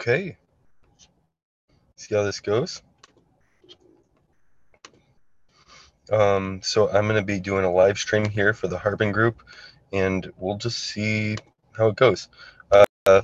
Okay. See how this goes. Um, so I'm going to be doing a live stream here for the Harbin group, and we'll just see how it goes. Uh,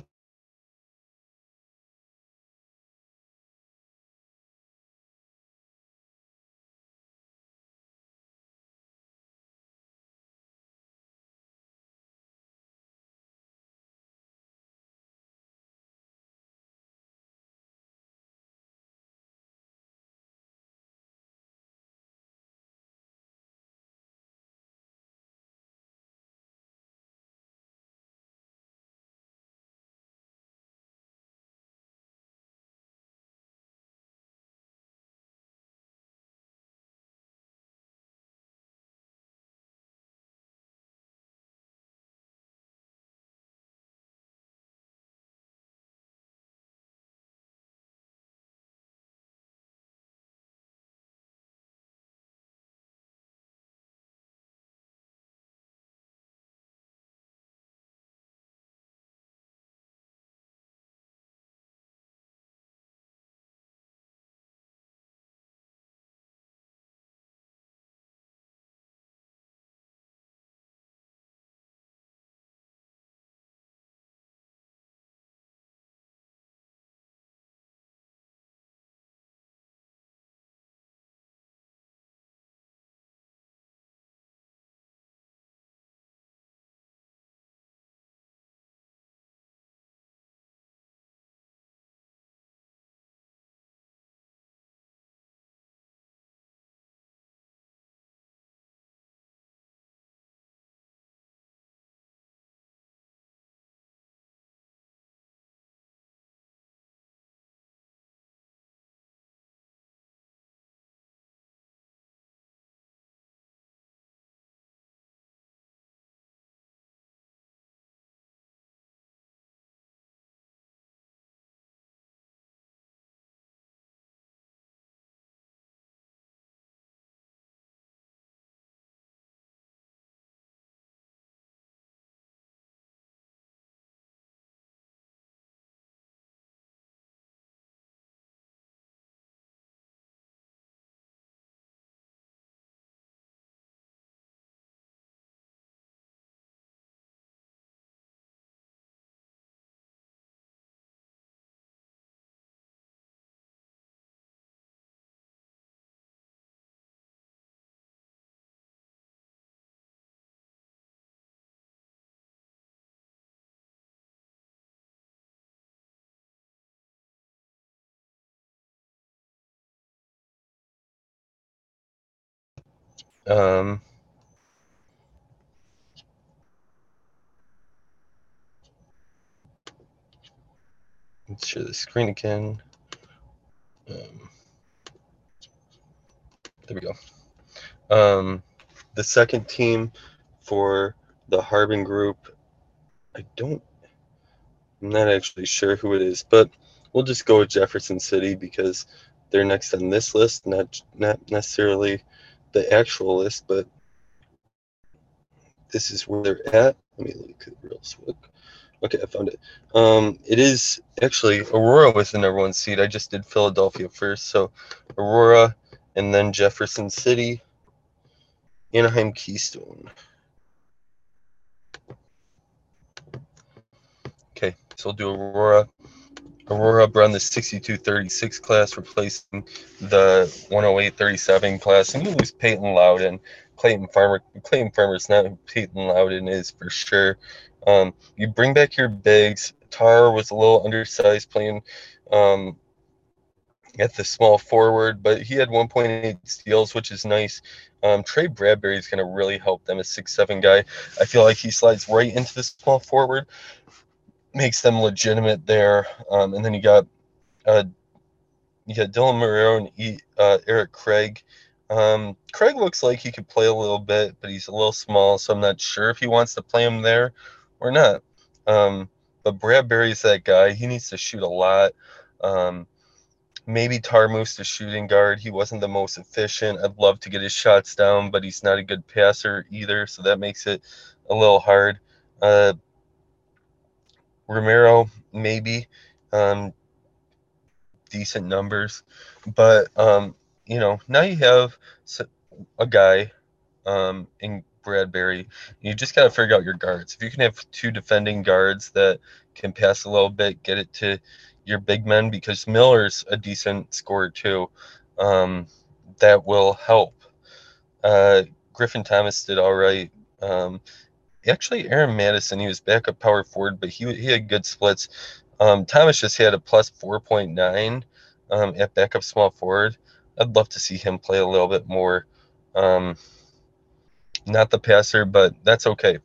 um, let's share the screen again. Um, there we go. Um, the second team for the Harbin group, I don't, I'm not actually sure who it is, but we'll just go with Jefferson City because they're next on this list, not not necessarily the actual list, but this is where they're at. Let me look at real quick. Okay, I found it. Um, it is actually Aurora was the number one seed. I just did Philadelphia first, so Aurora, and then Jefferson City, Anaheim Keystone. Okay, so we'll do Aurora. Aurora run the 62-36 class, replacing the 108-37 class, and you lose Peyton Loudon. Clayton Farmer, Clayton Farmer's not who Peyton Loudon is for sure. Um, you bring back your bigs. Tar was a little undersized playing um, at the small forward, but he had 1.8 steals, which is nice. Um, Trey Bradbury is going to really help them, a six-seven guy. I feel like he slides right into the small forward makes them legitimate there. Um, and then you got uh, you got Dylan Marrero and uh, Eric Craig. Um, Craig looks like he could play a little bit, but he's a little small, so I'm not sure if he wants to play him there or not. Um, but Bradbury's that guy. He needs to shoot a lot. Um, maybe Tar moves to shooting guard. He wasn't the most efficient. I'd love to get his shots down, but he's not a good passer either, so that makes it a little hard. Uh, Romero, maybe. um, decent numbers. But um, you know, now you have a guy um, in Bradbury. You just got to figure out your guards. If you can have two defending guards that can pass a little bit, get it to your big men, because Miller's a decent scorer too. Um, that will help. Uh, Griffin Thomas did all right. Um, actually, Aaron Madison, he was backup power forward, but he, he had good splits. Um, Thomas just had a plus 4.9 um, at backup small forward. I'd love to see him play a little bit more. Um, not the passer, but that's okay.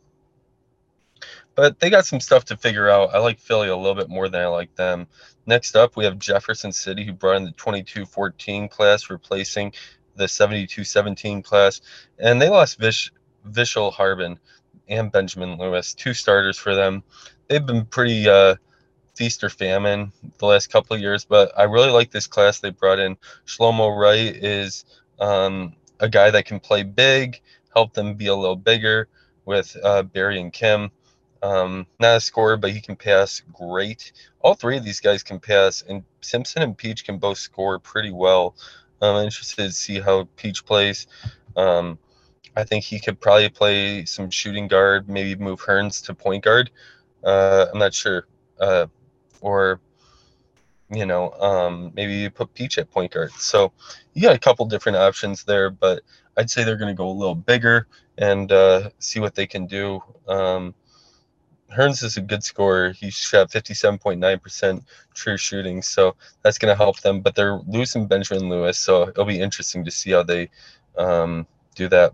But they got some stuff to figure out. I like Philly a little bit more than I like them. Next up, we have Jefferson City, who brought in the 22 14 class, replacing the 72 17 class. And they lost Vish, Vishal Harbin and Benjamin Lewis, two starters for them. They've been pretty uh, feast or famine the last couple of years, but I really like this class they brought in. Shlomo Wright is um, a guy that can play big, help them be a little bigger with uh, Barry and Kim. Um, not a scorer, but he can pass great. All three of these guys can pass, and Simpson and Peach can both score pretty well. I'm interested to see how Peach plays. Um, I think he could probably play some shooting guard, maybe move Hearns to point guard. Uh, I'm not sure. Uh, or, you know, um, maybe you put Peach at point guard. So you got a couple different options there, but I'd say they're going to go a little bigger and uh, see what they can do. Um, Hearns is a good scorer. He shot 57.9% true shooting, so that's going to help them. But they're losing Benjamin Lewis, so it'll be interesting to see how they um, do that.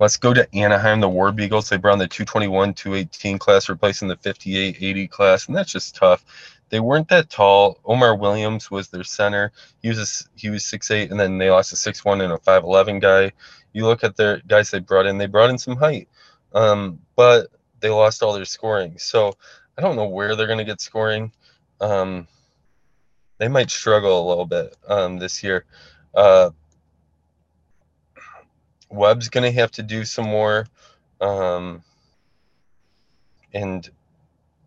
Let's go to Anaheim, the War Beagles. They brought in the 221, 218 class, replacing the 58, 80 class, and that's just tough. They weren't that tall. Omar Williams was their center. He was a, he was 6'8", and then they lost a 6'1 and a 5'11 guy. You look at their guys they brought in. They brought in some height, um, but they lost all their scoring. So I don't know where they're going to get scoring. Um, they might struggle a little bit um, this year. Uh, Webb's going to have to do some more. Um, and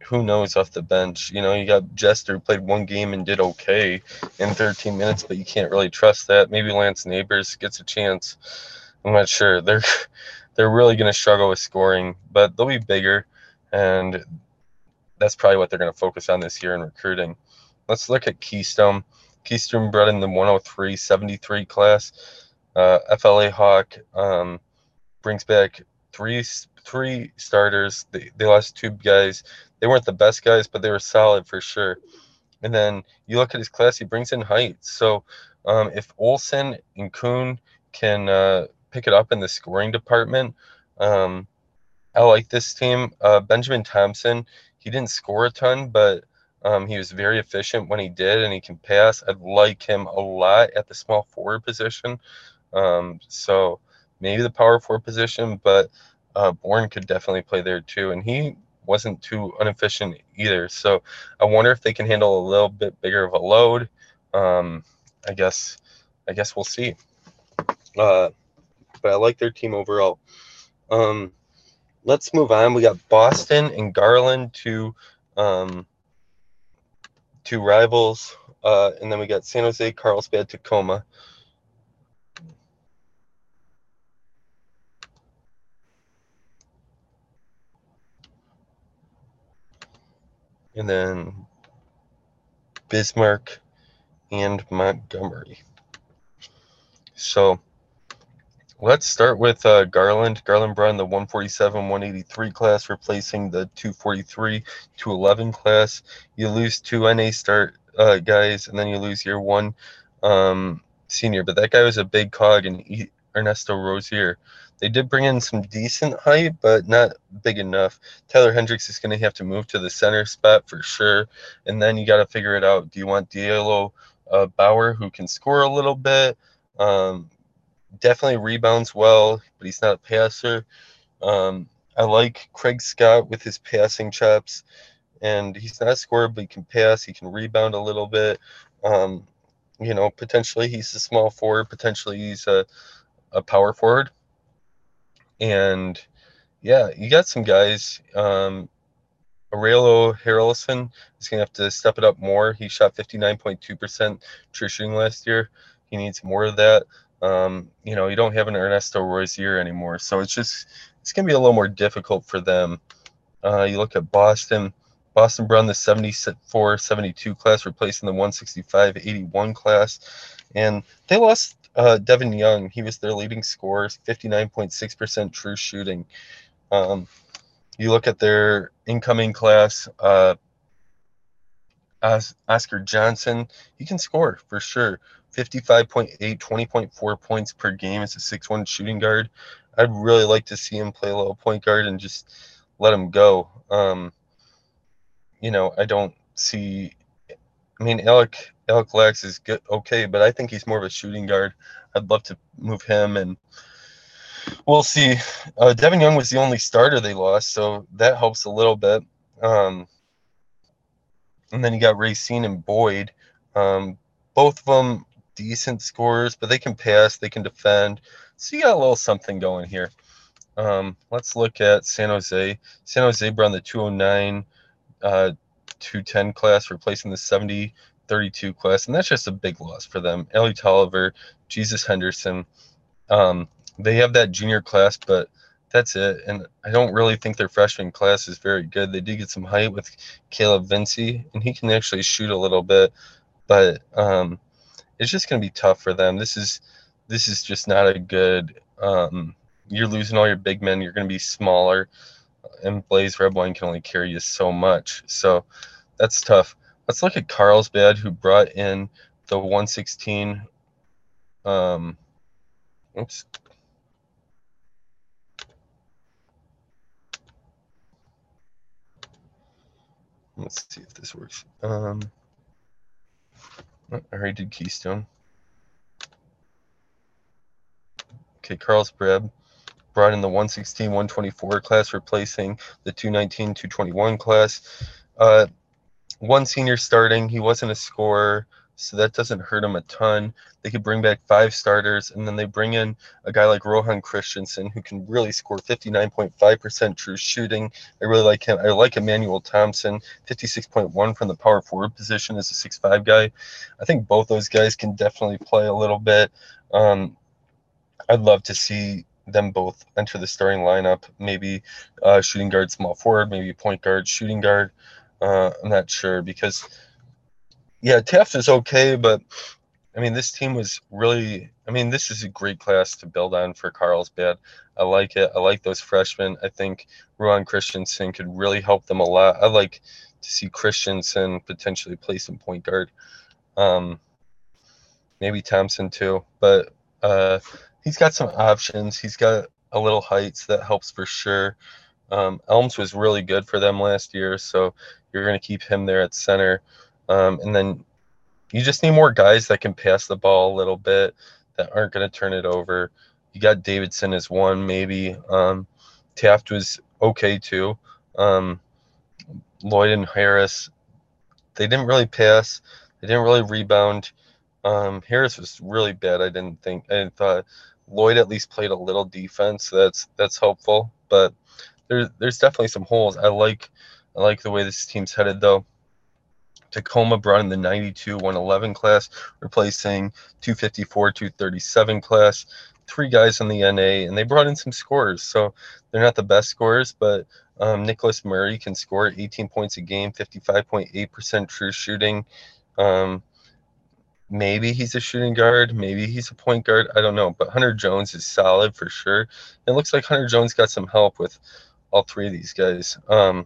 who knows off the bench? You know, you got Jester played one game and did okay in 13 minutes, but you can't really trust that. Maybe Lance Neighbors gets a chance. I'm not sure. They're they're really going to struggle with scoring, but they'll be bigger, and that's probably what they're going to focus on this year in recruiting. Let's look at Keystone. Keystone brought in the 103 73 class. Uh, FLA Hawk um, brings back three three starters. They, they lost two guys. They weren't the best guys, but they were solid for sure. And then you look at his class, he brings in height. So um, if Olson and Kuhn can uh, pick it up in the scoring department. Um, I like this team. Uh, Benjamin Thompson, he didn't score a ton, but um, he was very efficient when he did, and he can pass. I like him a lot at the small forward position. Um, so maybe the power forward position, but uh, Bourne could definitely play there too, and he wasn't too inefficient either. So I wonder if they can handle a little bit bigger of a load. Um, I guess, I guess we'll see. Uh, but I like their team overall. Um, let's move on. We got Boston and Garland, two um, two rivals, uh, and then we got San Jose, Carlsbad, Tacoma. And then Bismarck and Montgomery. So Let's start with uh, Garland. Garland brought in the 147 183 class, replacing the 243 211 class. You lose two NA start uh, guys, and then you lose your one um, senior. But that guy was a big cog, and Ernesto Rosier. They did bring in some decent height, but not big enough. Tyler Hendricks is going to have to move to the center spot for sure. And then you got to figure it out. Do you want Diallo uh, Bauer, who can score a little bit? Um, definitely rebounds well, but he's not a passer. Um, I like Craig Scott with his passing chops, and he's not a scorer, but he can pass. He can rebound a little bit. Um, you know, potentially he's a small forward. Potentially he's a, a power forward. And yeah, you got some guys. Um, Aurelio Harrelson is going to have to step it up more. He shot 59.2% true shooting last year. He needs more of that. Um, you know, you don't have an Ernesto Rozier anymore, so it's just it's going to be a little more difficult for them. Uh, you look at Boston. Boston Brown, the 74 72 class, replacing the 165 81 class. And they lost uh, Devin Young. He was their leading scorer, 59.6% true shooting. Um, you look at their incoming class, uh, Oscar Johnson, he can score for sure. 55.8, 20.4 points per game as a 6'1 shooting guard. I'd really like to see him play a little point guard and just let him go. Um, you know, I don't see. I mean, Alec Alec Lax is good, okay, but I think he's more of a shooting guard. I'd love to move him, and we'll see. Uh, Devin Young was the only starter they lost, so that helps a little bit. Um, and then you got Racine and Boyd. Um, both of them decent scorers, but they can pass, they can defend. So you got a little something going here. Um, let's look at San Jose. San Jose brought the 209 uh, 210 class, replacing the 70 32 class, and that's just a big loss for them. Ellie Tolliver, Jesus Henderson, um, they have that junior class, but that's it. And I don't really think their freshman class is very good. They did get some height with Caleb Vinci, and he can actually shoot a little bit, but um, it's just going to be tough for them. This is this is just not a good. Um, you're losing all your big men. You're going to be smaller, and Blaise Redwine can only carry you so much. So that's tough. Let's look at Carlsbad, who brought in the 116. Um, oops. Let's see if this works. Um, oh, I already did Keystone. Okay, Carlsbad brought in the 116, 124 class, replacing the 219, 221 class. Uh, one senior starting. He wasn't a scorer, so that doesn't hurt him a ton. They could bring back five starters, and then they bring in a guy like Rohan Christensen who can really score 59.5% true shooting. I really like him. I like Emmanuel Thompson, 56.1 from the power forward position as a six-five guy. I think both those guys can definitely play a little bit. Um, I'd love to see them both enter the starting lineup. Maybe uh, shooting guard, small forward, maybe point guard, shooting guard. Uh, I'm not sure because, yeah, Taft is okay, but I mean, this team was really. I mean, this is a great class to build on for Carlsbad. I like it. I like those freshmen. I think Rohan Christensen could really help them a lot. I like to see Christensen potentially play some point guard. Um, maybe Thompson too, but uh, he's got some options. He's got a little height, that helps for sure. Um, Elms was really good for them last year, so you're going to keep him there at center. Um, and then you just need more guys that can pass the ball a little bit that aren't going to turn it over. You got Davidson as one, maybe. Um, Taft was okay too. Um, Lloyd and Harris, they didn't really pass. They didn't really rebound. Um, Harris was really bad. I didn't think. I thought Lloyd at least played a little defense. So that's that's helpful. But there's there's definitely some holes. I like I like the way this team's headed though. Tacoma brought in the 92 111 class, replacing 254 237 class. Three guys on the NA, and they brought in some scorers. So they're not the best scorers, but um, Nicholas Murray can score 18 points a game, 55.8% true shooting. Um, maybe he's a shooting guard, maybe he's a point guard. I don't know, but Hunter Jones is solid for sure. It looks like Hunter Jones got some help with all three of these guys. Um,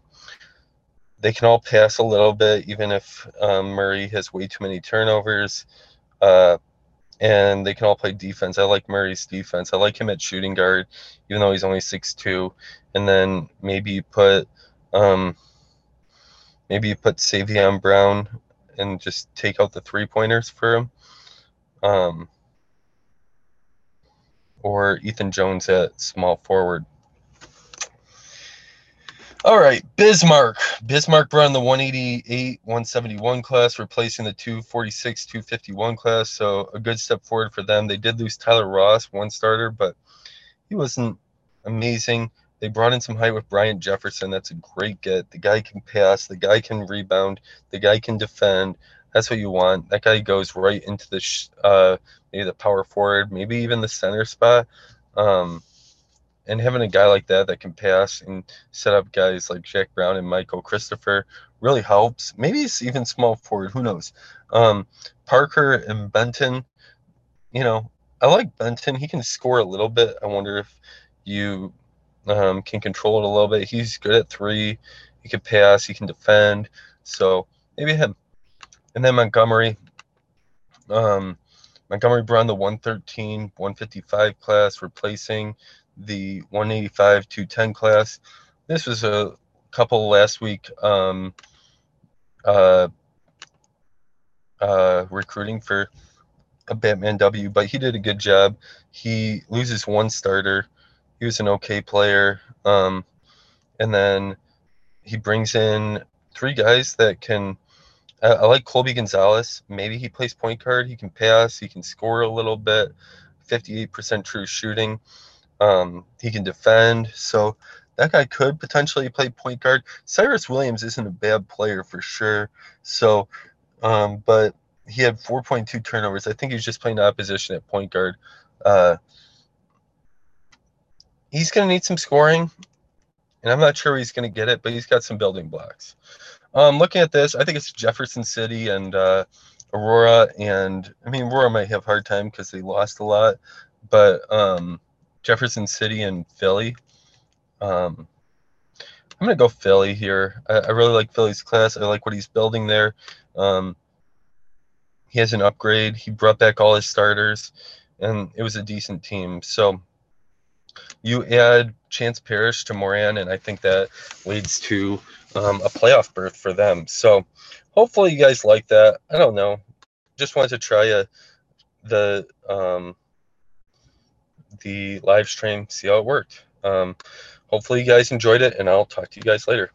they can all pass a little bit, even if um, Murray has way too many turnovers. Uh, and they can all play defense. I like Murray's defense. I like him at shooting guard, even though he's only six two. And then maybe you put um, maybe you put Savion Brown and just take out the three pointers for him. Um, or Ethan Jones at small forward. All right, Bismarck. Bismarck run the 188, 171 class, replacing the 246, 251 class. So a good step forward for them. They did lose Tyler Ross, one starter, but he wasn't amazing. they brought in some height with Bryant Jefferson. That's a great get. The guy can pass. The guy can rebound. The guy can defend. That's what you want. That guy goes right into the uh, maybe the power forward, maybe even the center spot. Um, and having a guy like that that can pass and set up guys like Jack Brown and Michael Christopher really helps. Maybe it's even small forward. Who knows? Um, Parker and Benton. You know, I like Benton. He can score a little bit. I wonder if you um, can control it a little bit. He's good at three. He can pass. He can defend. So maybe him. And then Montgomery. Um, Montgomery Brown, the 113, 155 class, replacing the 185 210 class. This was a couple last week um, uh, uh, recruiting for a Batman W, but he did a good job. He loses one starter. He was an okay player. Um, and then he brings in three guys that can. I, I like Colby Gonzalez. Maybe he plays point guard. He can pass. He can score a little bit. 58% true shooting. Um, he can defend. So that guy could potentially play point guard. Cyrus Williams isn't a bad player for sure. So, um, but he had 4.2 turnovers. I think he's just playing the opposition at point guard. Uh, he's going to need some scoring, and I'm not sure he's going to get it, but he's got some building blocks. Um, looking at this, I think it's Jefferson City and uh, Aurora, and I mean Aurora might have hard time because they lost a lot, but um, Jefferson City and Philly. Um, I'm gonna go Philly here. I, I, really like Philly's class. I like what he's building there. Um, he has an upgrade. He brought back all his starters, and it was a decent team. So you add Chance Parrish to Moran, and I think that leads to um, a playoff berth for them. So hopefully you guys like that. I don't know. Just wanted to try a, the um, the live stream, see how it worked. Um, hopefully you guys enjoyed it, and I'll talk to you guys later.